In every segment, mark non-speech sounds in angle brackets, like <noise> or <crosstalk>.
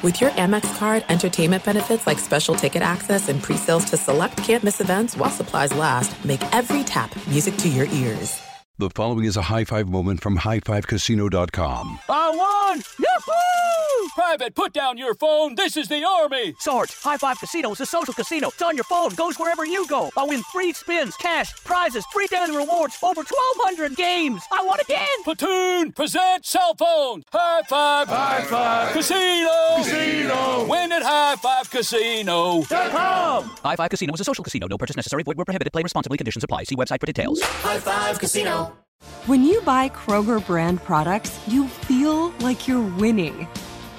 With your Amex card, entertainment benefits like special ticket access and pre-sales to select campus events while supplies last, make every tap music to your ears. The following is a high five moment from highfivecasino.com. I won! Yahoo! Private, put down your phone. This is the Army. Sarge, High Five Casino is a social casino. It's on your phone, goes wherever you go. I win free spins, cash, prizes, free daily rewards, over 1,200 games. I won again! Platoon, present cell phone. High Five. High Five. Casino. Casino. Win at High Five Casino. com. High Five Casino is a social casino. No purchase necessary. Void where prohibited. Play responsibly. Conditions apply. See website for details. High Five Casino. When you buy Kroger brand products, you feel like you're winning.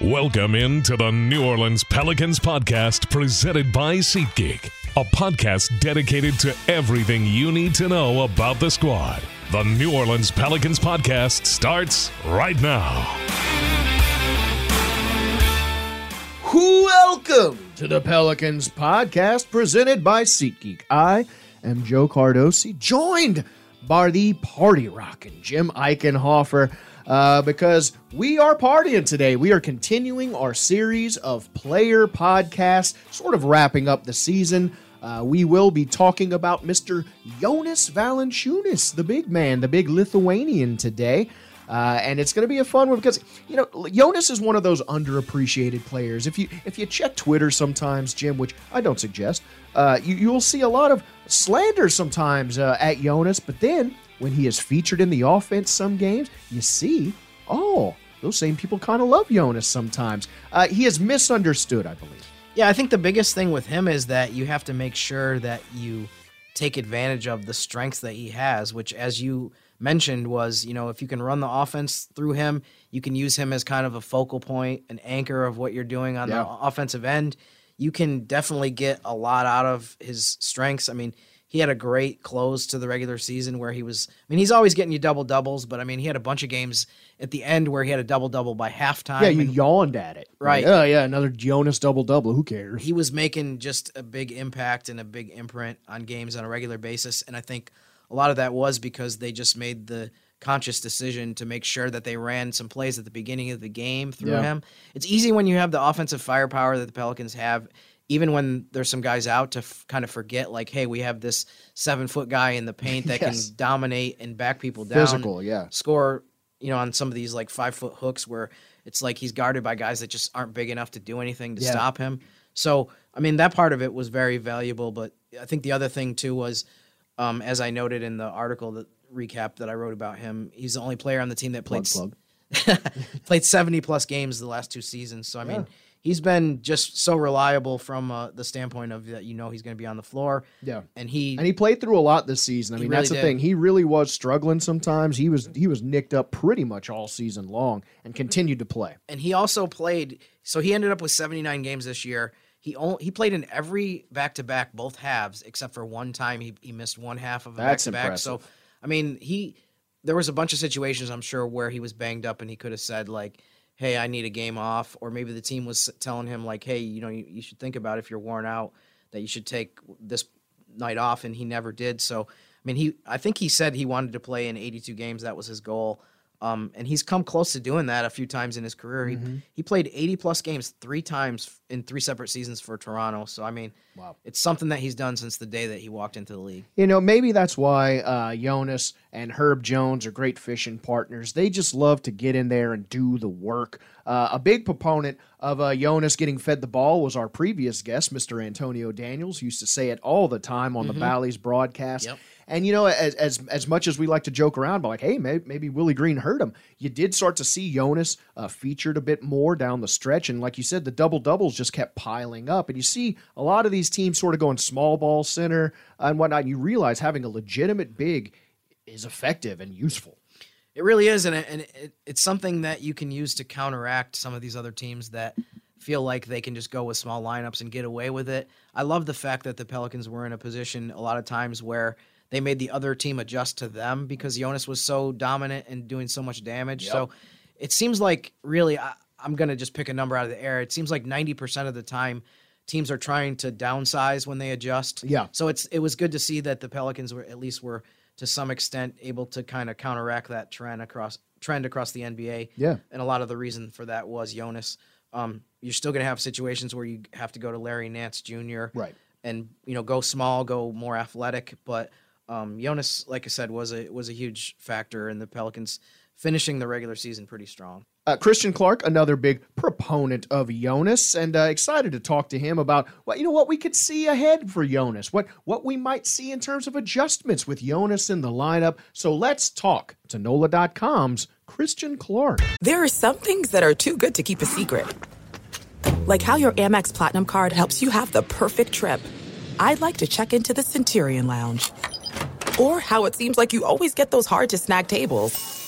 Welcome into the New Orleans Pelicans podcast presented by SeatGeek, a podcast dedicated to everything you need to know about the squad. The New Orleans Pelicans podcast starts right now. Welcome to the Pelicans podcast presented by SeatGeek. I am Joe Cardosi, joined by the party rocking Jim Eichenhofer. Uh, because we are partying today. We are continuing our series of player podcasts, sort of wrapping up the season. Uh, we will be talking about Mr. Jonas Valanciunas, the big man, the big Lithuanian today. Uh, and it's going to be a fun one because you know Jonas is one of those underappreciated players. If you if you check Twitter sometimes, Jim, which I don't suggest, uh, you you'll see a lot of slander sometimes uh, at Jonas. But then when he is featured in the offense some games, you see, oh, those same people kind of love Jonas sometimes. Uh, he is misunderstood, I believe. Yeah, I think the biggest thing with him is that you have to make sure that you take advantage of the strengths that he has, which, as you mentioned, was, you know, if you can run the offense through him, you can use him as kind of a focal point, an anchor of what you're doing on Yeah. the offensive end. You can definitely get a lot out of his strengths. I mean, he had a great close to the regular season where he was. I mean, he's always getting you double doubles, but I mean, he had a bunch of games at the end where he had a double double by halftime. Yeah, you and yawned at it. Right. Like, oh, yeah, another Jonas double double. Who cares? he was making just a big impact and a big imprint on games on a regular basis. And I think a lot of that was because they just made the conscious decision to make sure that they ran some plays at the beginning of the game through Yeah. him. It's easy when you have the offensive firepower that the Pelicans have, even when there's some guys out to f- kind of forget, like, hey, we have this seven foot guy in the paint that Yes. can dominate and back people down Physical, yeah. score, you know, on some of these like five foot hooks where it's like he's guarded by guys that just aren't big enough to do anything to Yeah. stop him. So, I mean, that part of it was very valuable. But I think the other thing too was, um, as I noted in the article that recap that I wrote about him, he's the only player on the team that played Plug, played <laughs> 70 plus games the last two seasons. So, I mean, he's been just so reliable from uh, the standpoint of that, you know, he's going to be on the floor. Yeah. And he, And he played through a lot this season. I mean, really that's the did. thing. He really was struggling sometimes. He was he was nicked up pretty much all season long and continued to play. and he also played. So he ended up with 79 games this year. He only, he played in every back to back, both halves, except for one time he, he missed one half of a back to back. So. I mean, he there was a bunch of situations I'm sure where he was banged up and he could have said like, "Hey, I need a game off," or maybe the team was telling him like, "Hey, you know, you, you should think about if you're worn out that you should take this night off," and he never did. So, I mean, he I think he said he wanted to play in 82 games. That was his goal. Um, and he's come close to doing that a few times in his career. He he played 80 plus games three times in three separate seasons for Toronto. So I mean, Wow. it's something that he's done since the day that he walked into the league. You know, maybe that's why uh, Jonas and Herb Jones are great fishing partners. They just love to get in there and do the work. Uh, a big proponent of uh, Jonas getting fed the ball was our previous guest, Mr. Antonio Daniels. Used to say it all the time on the Bally's broadcast. Yep. And you know, as as as much as we like to joke around, about like, hey, maybe, maybe Willie Green hurt him. You did start to see Jonas uh, featured a bit more down the stretch, and like you said, the double doubles just kept piling up. And you see a lot of these teams sort of going small ball center and whatnot. And you realize having a legitimate big is effective and useful. It really is, and, it, and it, it's something that you can use to counteract some of these other teams that feel like they can just go with small lineups and get away with it. I love the fact that the Pelicans were in a position a lot of times where they made the other team adjust to them because Jonas was so dominant and doing so much damage. Yep. So it seems like really, I, I'm going to just pick a number out of the air. It seems like 90% of the time, teams are trying to downsize when they adjust. Yeah. So it's it was good to see that the Pelicans were at least were to some extent able to kind of counteract that trend across trend across the NBA. Yeah. And a lot of the reason for that was Jonas. Um, you're still going to have situations where you have to go to Larry Nance Jr. Right. And you know go small, go more athletic, but um, Jonas, like I said, was a was a huge factor in the Pelicans finishing the regular season pretty strong. Uh, Christian Clark, another big proponent of Jonas, and uh, excited to talk to him about what you know what we could see ahead for Jonas, what what we might see in terms of adjustments with Jonas in the lineup. So let's talk to NOLA.com's Christian Clark. There are some things that are too good to keep a secret, like how your Amex Platinum card helps you have the perfect trip. I'd like to check into the Centurion Lounge, or how it seems like you always get those hard to snag tables.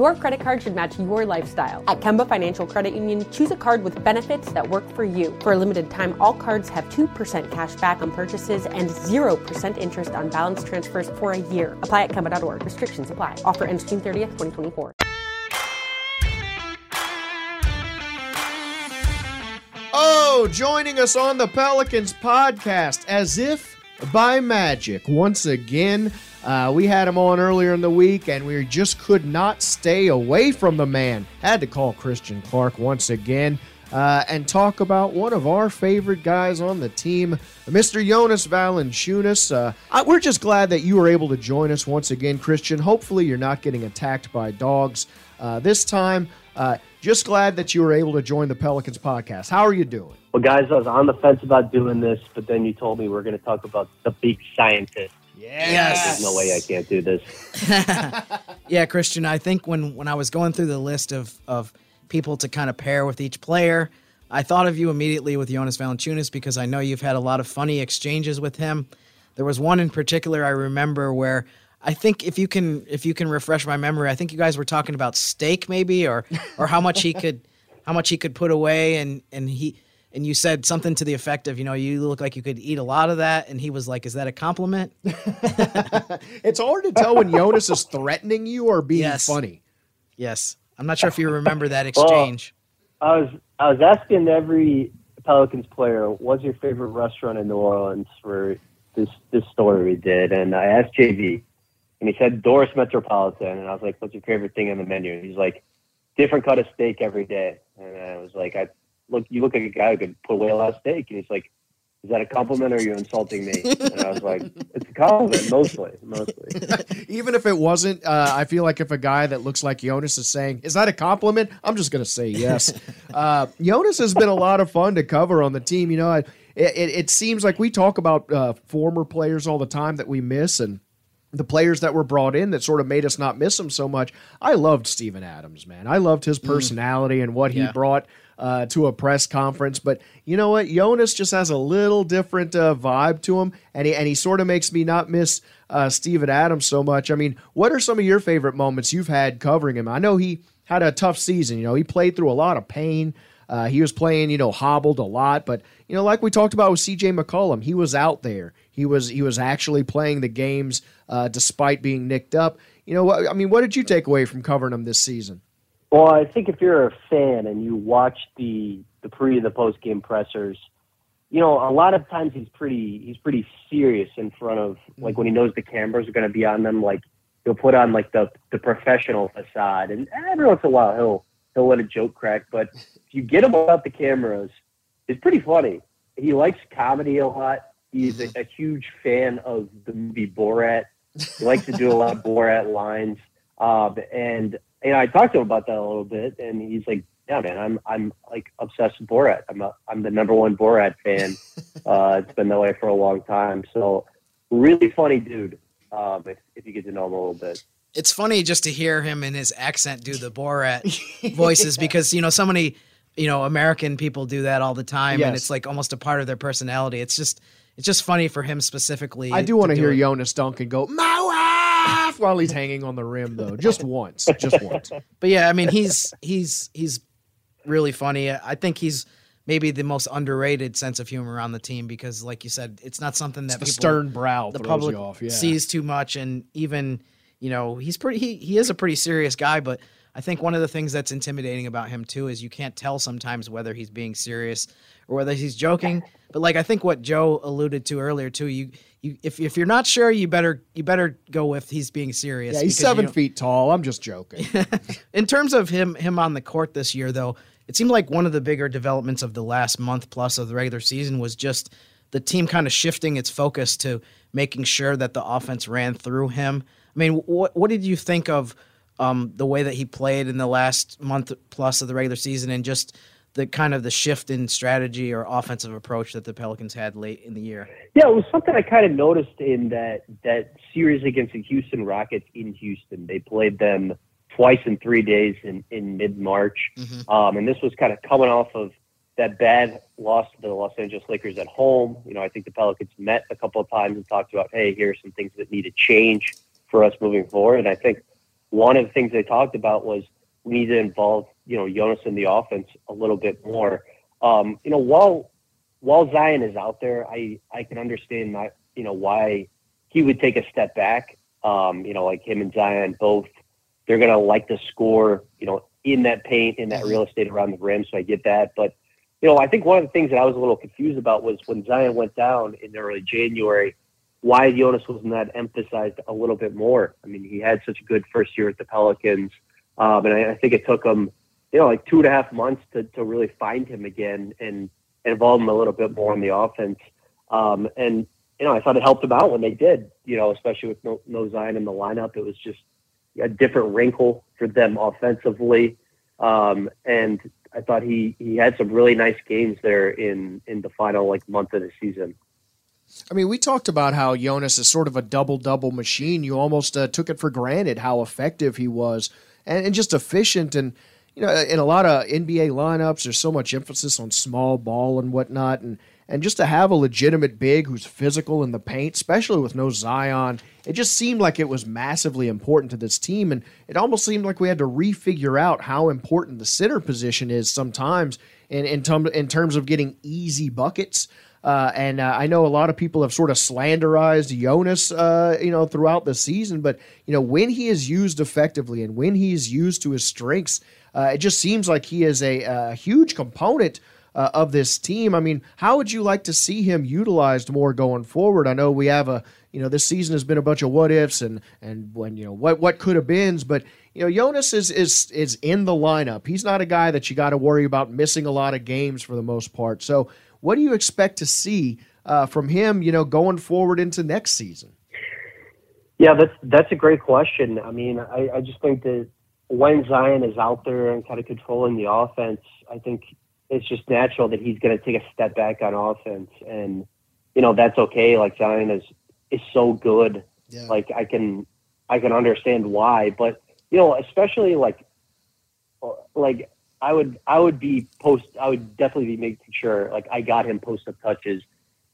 Your credit card should match your lifestyle. At Kemba Financial Credit Union, choose a card with benefits that work for you. For a limited time, all cards have 2% cash back on purchases and 0% interest on balance transfers for a year. Apply at Kemba.org. Restrictions apply. Offer ends June 30th, 2024. Oh, joining us on the Pelicans podcast, as if by magic, once again, uh, we had him on earlier in the week, and we just could not stay away from the man. Had to call Christian Clark once again uh, and talk about one of our favorite guys on the team, Mr. Jonas Valanciunas. Uh, I, we're just glad that you were able to join us once again, Christian. Hopefully, you're not getting attacked by dogs uh, this time. Uh, just glad that you were able to join the Pelicans podcast. How are you doing? Well, guys, I was on the fence about doing this, but then you told me we are going to talk about the big scientist. Yes. There's no way I can't do this. <laughs> yeah, Christian, I think when, when I was going through the list of, of people to kind of pair with each player, I thought of you immediately with Jonas Valanciunas because I know you've had a lot of funny exchanges with him. There was one in particular I remember where I think if you can if you can refresh my memory, I think you guys were talking about steak maybe or or how much he <laughs> could how much he could put away and and he and you said something to the effect of, you know, you look like you could eat a lot of that. And he was like, is that a compliment? <laughs> it's hard to tell when Jonas is threatening you or being yes. funny. Yes. I'm not sure if you <laughs> remember that exchange. Well, I was I was asking every Pelicans player, what's your favorite restaurant in New Orleans for this this story we did? And I asked JV, and he said Doris Metropolitan. And I was like, what's your favorite thing on the menu? And he's like, different cut of steak every day. And I was like, I look, you look like a guy who could put away a lot of steak. And he's like, is that a compliment or are you insulting me? And I was like, <laughs> it's a compliment, mostly, mostly. <laughs> Even if it wasn't, uh, I feel like if a guy that looks like Jonas is saying, is that a compliment? I'm just going to say yes. <laughs> uh, Jonas has been a lot of fun to cover on the team. You know, it, it, it seems like we talk about uh, former players all the time that we miss and the players that were brought in that sort of made us not miss them so much. I loved Steven Adams, man. I loved his personality mm. and what he brought uh, to a press conference. But you know what? Jonas just has a little different uh, vibe to him, and he and he sort of makes me not miss uh, Steven Adams so much. I mean, what are some of your favorite moments you've had covering him? I know he had a tough season. You know, he played through a lot of pain. Uh, he was playing, you know, hobbled a lot, but you know, like we talked about with C.J. McCollum, he was out there. He was he was actually playing the games uh, despite being nicked up. You know, I mean, what did you take away from covering him this season? Well, I think if you're a fan and you watch the the pre and the post game pressers, you know, a lot of times he's pretty he's pretty serious in front of like when he knows the cameras are going to be on them. Like he'll put on like the the professional facade, and every once in a while he'll he'll let a joke crack. But if you get him without the cameras, it's pretty funny. He likes comedy a lot. He's a, a huge fan of the movie Borat. He likes to do a lot of Borat lines. Um, and you know, I talked to him about that a little bit, and he's like, "Yeah, man, I'm I'm like obsessed with Borat. I'm a, I'm the number one Borat fan. <laughs> uh, it's been that way for a long time. So, really funny dude. Um, if, if you get to know him a little bit." It's funny just to hear him in his accent do the Borat <laughs> voices because you know so many you know American people do that all the time, and it's like almost a part of their personality. It's just it's just funny for him specifically. I do want to do hear it. Jonas Duncan go, my wife, while he's hanging on the rim, though. Just once. Just once. But yeah, I mean, he's he's he's really funny. I think he's maybe the most underrated sense of humor on the team because, like you said, it's not something that the people, stern brow the public off, yeah. sees too much, and even you know he's pretty. He he is a pretty serious guy, but I think one of the things that's intimidating about him too is you can't tell sometimes whether he's being serious or whether he's joking. But like I think what Joe alluded to earlier too, you you if if you're not sure, you better you better go with he's being serious. Yeah, he's seven feet tall. I'm just joking. <laughs> in terms of him him on the court this year though it seemed like one of the bigger developments of the last month plus of the regular season was just the team kind of shifting its focus to making sure that the offense ran through him i mean what what did you think of um, the way that he played in the last month plus of the regular season and just the kind of the shift in strategy or offensive approach that the pelicans had late in the year Yeah, it was something I kind of noticed in that that series against the Houston Rockets in Houston. They played them twice in three days in, in mid March, um, and this was kind of coming off of that bad loss to the Los Angeles Lakers at home. You know, I think the Pelicans met a couple of times and talked about, hey, here are some things that need to change for us moving forward. And I think one of the things they talked about was we need to involve, you know, Jonas in the offense a little bit more. Um, you know, while while Zion is out there, I I can understand my you know why he would take a step back. Um, you know, like him and Zion both, they're gonna like to score. You know, in that paint, in that real estate around the rim. So I get that, but you know, I think one of the things that I was a little confused about was when Zion went down in early January, why Jonas was not emphasized a little bit more. I mean, he had such a good first year at the Pelicans, um, and I, I think it took him, you know, like two and a half months to, to really find him again and, involve him a little bit more in the offense. Um, and you know, I thought it helped him out when they did. You know, especially with no, no Zion in the lineup, it was just a different wrinkle for them offensively. Um, and I thought he he had some really nice games there in in the final like month of the season. I mean, we talked about how Jonas is sort of a double double machine. You almost uh, took it for granted how effective he was and, and just efficient. And, you know, in a lot of NBA lineups, there's so much emphasis on small ball and whatnot. And, and just to have a legitimate big who's physical in the paint, especially with no Zion, it just seemed like it was massively important to this team. And it almost seemed like we had to refigure out how important the center position is sometimes in, in, in terms of getting easy buckets. Uh, and uh, I know a lot of people have sort of slanderized Jonas, uh, you know, throughout the season. But you know, when he is used effectively and when he is used to his strengths, uh, it just seems like he is a, a huge component uh, of this team. I mean, how would you like to see him utilized more going forward? I know we have a, you know, this season has been a bunch of what ifs and and when you know what what could have beens, but you know, Jonas is is is in the lineup. He's not a guy that you got to worry about missing a lot of games for the most part. So, what do you expect to see uh, from him? You know, going forward into next season. Yeah, that's that's a great question. I mean, I, I just think that when Zion is out there and kind of controlling the offense, I think it's just natural that he's going to take a step back on offense, and you know that's okay. Like Zion is is so good. Like I can I can understand why, but you know, especially like like I would I would be post I would definitely be making sure like I got him post up touches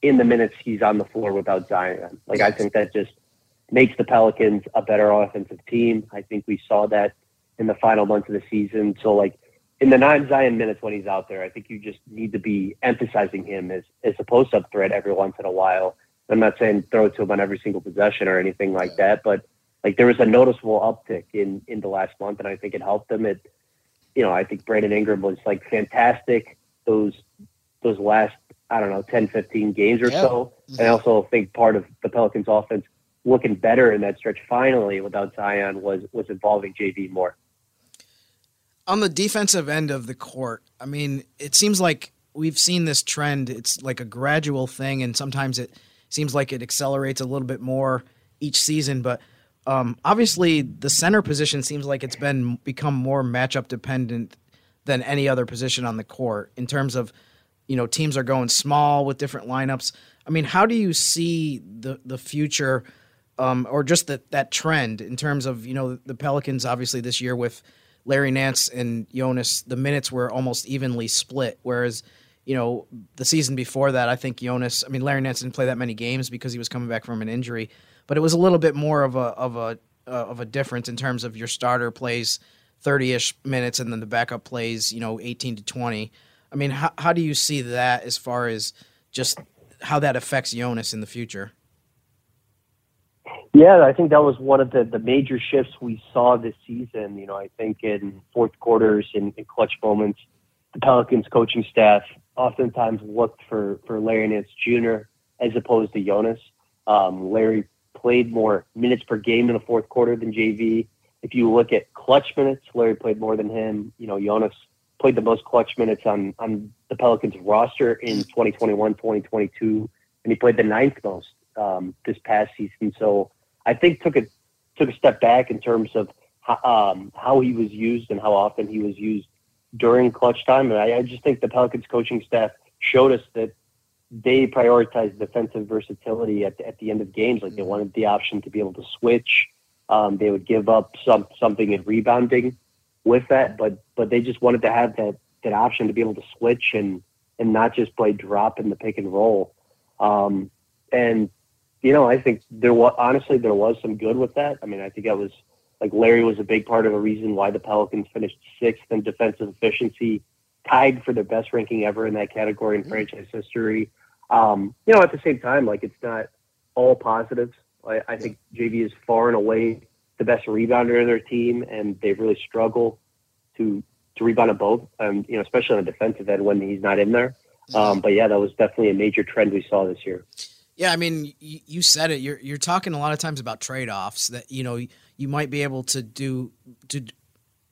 in the minutes he's on the floor without Zion. Like I think that just makes the Pelicans a better offensive team. I think we saw that in the final months of the season. So like in the non Zion minutes when he's out there, I think you just need to be emphasizing him as as a post up threat every once in a while. I'm not saying throw it to him on every single possession or anything like that, but like there was a noticeable uptick in in the last month, and I think it helped them. It, you know, I think Brandon Ingram was like fantastic those those last I don't know 10, 15 games or Yeah. so, and I mm-hmm. also think part of the Pelicans' offense looking better in that stretch finally without Zion was was involving JV more. on the defensive end of the court, I mean, it seems like we've seen this trend. It's like a gradual thing, and sometimes it seems like it accelerates a little bit more each season. But um, obviously, the center position seems like it's been become more matchup dependent than any other position on the court in terms of you know teams are going small with different lineups. I mean, how do you see the the future? Um, or just that that trend in terms of you know the Pelicans obviously this year with Larry Nance and Jonas the minutes were almost evenly split whereas you know the season before that I think Jonas I mean Larry Nance didn't play that many games because he was coming back from an injury but it was a little bit more of a of a uh, of a difference in terms of your starter plays 30ish minutes and then the backup plays you know 18 to 20 I mean how how do you see that as far as just how that affects Jonas in the future Yeah, I think that was one of the, the major shifts we saw this season. You know, I think in fourth quarters and in, in clutch moments, the Pelicans coaching staff oftentimes looked for, for Larry Nance Jr. as opposed to Jonas. Um, Larry played more minutes per game in the fourth quarter than JV. If you look at clutch minutes, Larry played more than him. You know, Jonas played the most clutch minutes on, on the Pelicans roster in 2021, 2022, and he played the ninth most um, this past season. So I think took a took a step back in terms of how, um, how he was used and how often he was used during clutch time. And I, I just think the Pelicans coaching staff showed us that they prioritized defensive versatility at the, at the end of games. Like they wanted the option to be able to switch. Um, they would give up some something in rebounding with that, but but they just wanted to have that that option to be able to switch and and not just play drop in the pick and roll. Um, and you know, I think there was honestly there was some good with that. I mean, I think that was like Larry was a big part of a reason why the Pelicans finished sixth in defensive efficiency, tied for the best ranking ever in that category in franchise history. Um, you know, at the same time, like it's not all positives. I, I think JV is far and away the best rebounder in their team, and they really struggle to to rebound at both. Um, you know, especially on the defensive end when he's not in there. Um, but yeah, that was definitely a major trend we saw this year. Yeah, I mean, you, you said it. You're you're talking a lot of times about trade offs that you know you might be able to do to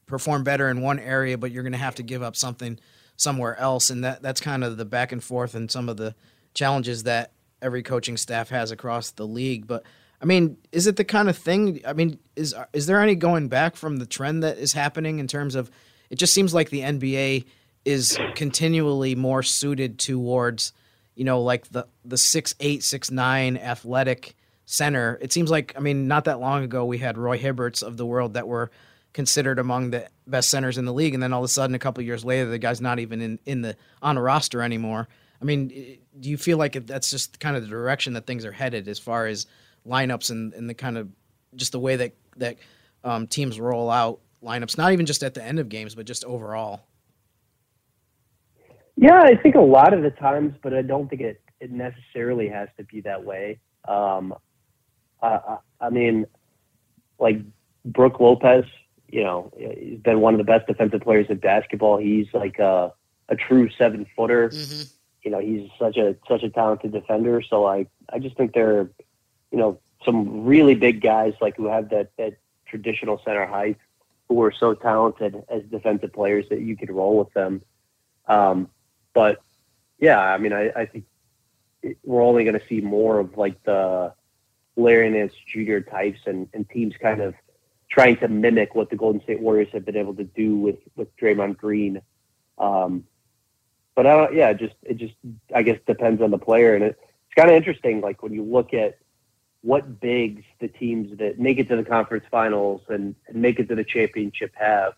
perform better in one area, but you're going to have to give up something somewhere else, and that that's kind of the back and forth and some of the challenges that every coaching staff has across the league. But I mean, is it the kind of thing? I mean, is is there any going back from the trend that is happening in terms of? It just seems like the NBA is continually more suited towards you know, like the the six eight, six nine athletic center. It seems like I mean, not that long ago we had Roy Hibberts of the world that were considered among the best centers in the league, and then all of a sudden, a couple years later, the guy's not even in in the on a roster anymore. I mean, do you feel like that's just kind of the direction that things are headed as far as lineups and, and the kind of just the way that that um, teams roll out lineups, not even just at the end of games, but just overall? Yeah, I think a lot of the times, but I don't think it, it necessarily has to be that way. Um, I, I mean, like Brook Lopez, you know, he's been one of the best defensive players in basketball. He's like a, a true seven footer. Mm-hmm. You know, he's such a such a talented defender. So I I just think there are, you know, some really big guys like who have that that traditional center height who are so talented as defensive players that you could roll with them. Um, but yeah, I mean, I, I think we're only going to see more of like the Larry Nance Jr. types and, and teams kind of trying to mimic what the Golden State Warriors have been able to do with with Draymond Green. Um, but I don't, yeah, it just it just I guess depends on the player, and it, it's kind of interesting. Like when you look at what bigs the teams that make it to the conference finals and, and make it to the championship have.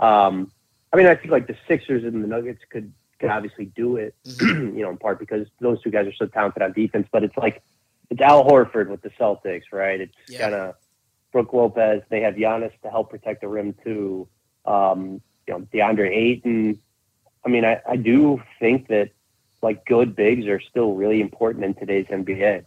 Um, I mean, I think like the Sixers and the Nuggets could can obviously do it, <clears throat> mm-hmm. you know, in part because those two guys are so talented on defense. But it's like it's Al Horford with the Celtics, right? It's yeah. kind of Brook Lopez. They have Giannis to help protect the rim too. Um, you know, DeAndre Ayton. I mean, I, I do think that like good bigs are still really important in today's NBA.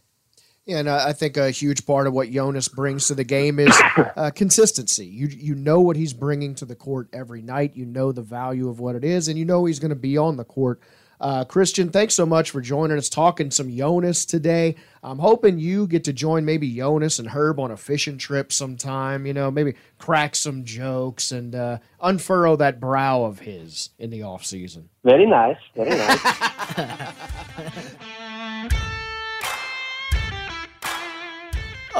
And I think a huge part of what Jonas brings to the game is uh, consistency. You you know what he's bringing to the court every night. You know the value of what it is, and you know he's going to be on the court Uh, Christian, thanks so much for joining us, talking some Jonas today. I'm hoping you get to join maybe Jonas and Herb on a fishing trip sometime. You know, maybe crack some jokes and uh, unfurrow that brow of his in the off season. Very nice. Very nice. <laughs>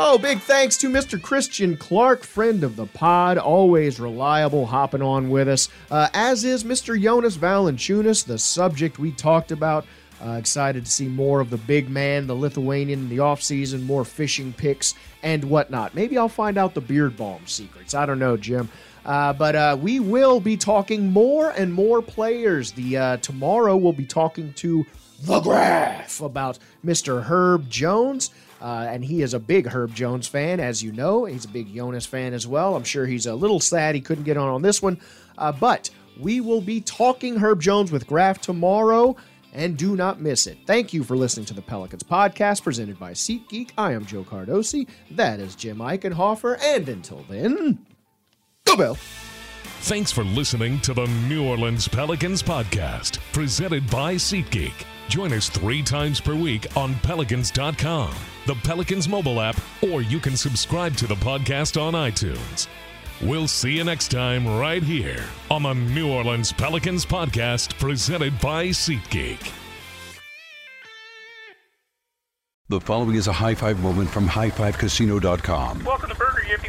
Oh, big thanks to Mr. Christian Clark, friend of the pod, always reliable, hopping on with us, uh, as is Mr. Jonas Valanciunas, the subject we talked about. Uh, excited to see more of the big man, the Lithuanian, in the offseason, more fishing picks and whatnot. Maybe I'll find out the beard balm secrets. I don't know, Jim. Uh, but uh, we will be talking more and more players. The uh, tomorrow we'll be talking to the Graph about Mr. Herb Jones. Uh, and he is a big Herb Jones fan, as you know. He's a big Jonas fan as well. I'm sure he's a little sad he couldn't get on on this one. Uh, but we will be talking Herb Jones with Graph tomorrow, and do not miss it. Thank you for listening to the Pelicans podcast presented by SeatGeek. I am Joe Cardosi. That is Jim Eichenhofer. And until then, go Bill. Thanks for listening to the New Orleans Pelicans podcast, presented by SeatGeek. Join us three times per week on Pelicans.com, the Pelicans mobile app, or you can subscribe to the podcast on iTunes. We'll see you next time right here on the New Orleans Pelicans podcast, presented by SeatGeek. The following is a high five moment from highfivecasino.com. Welcome to Burger Yippee.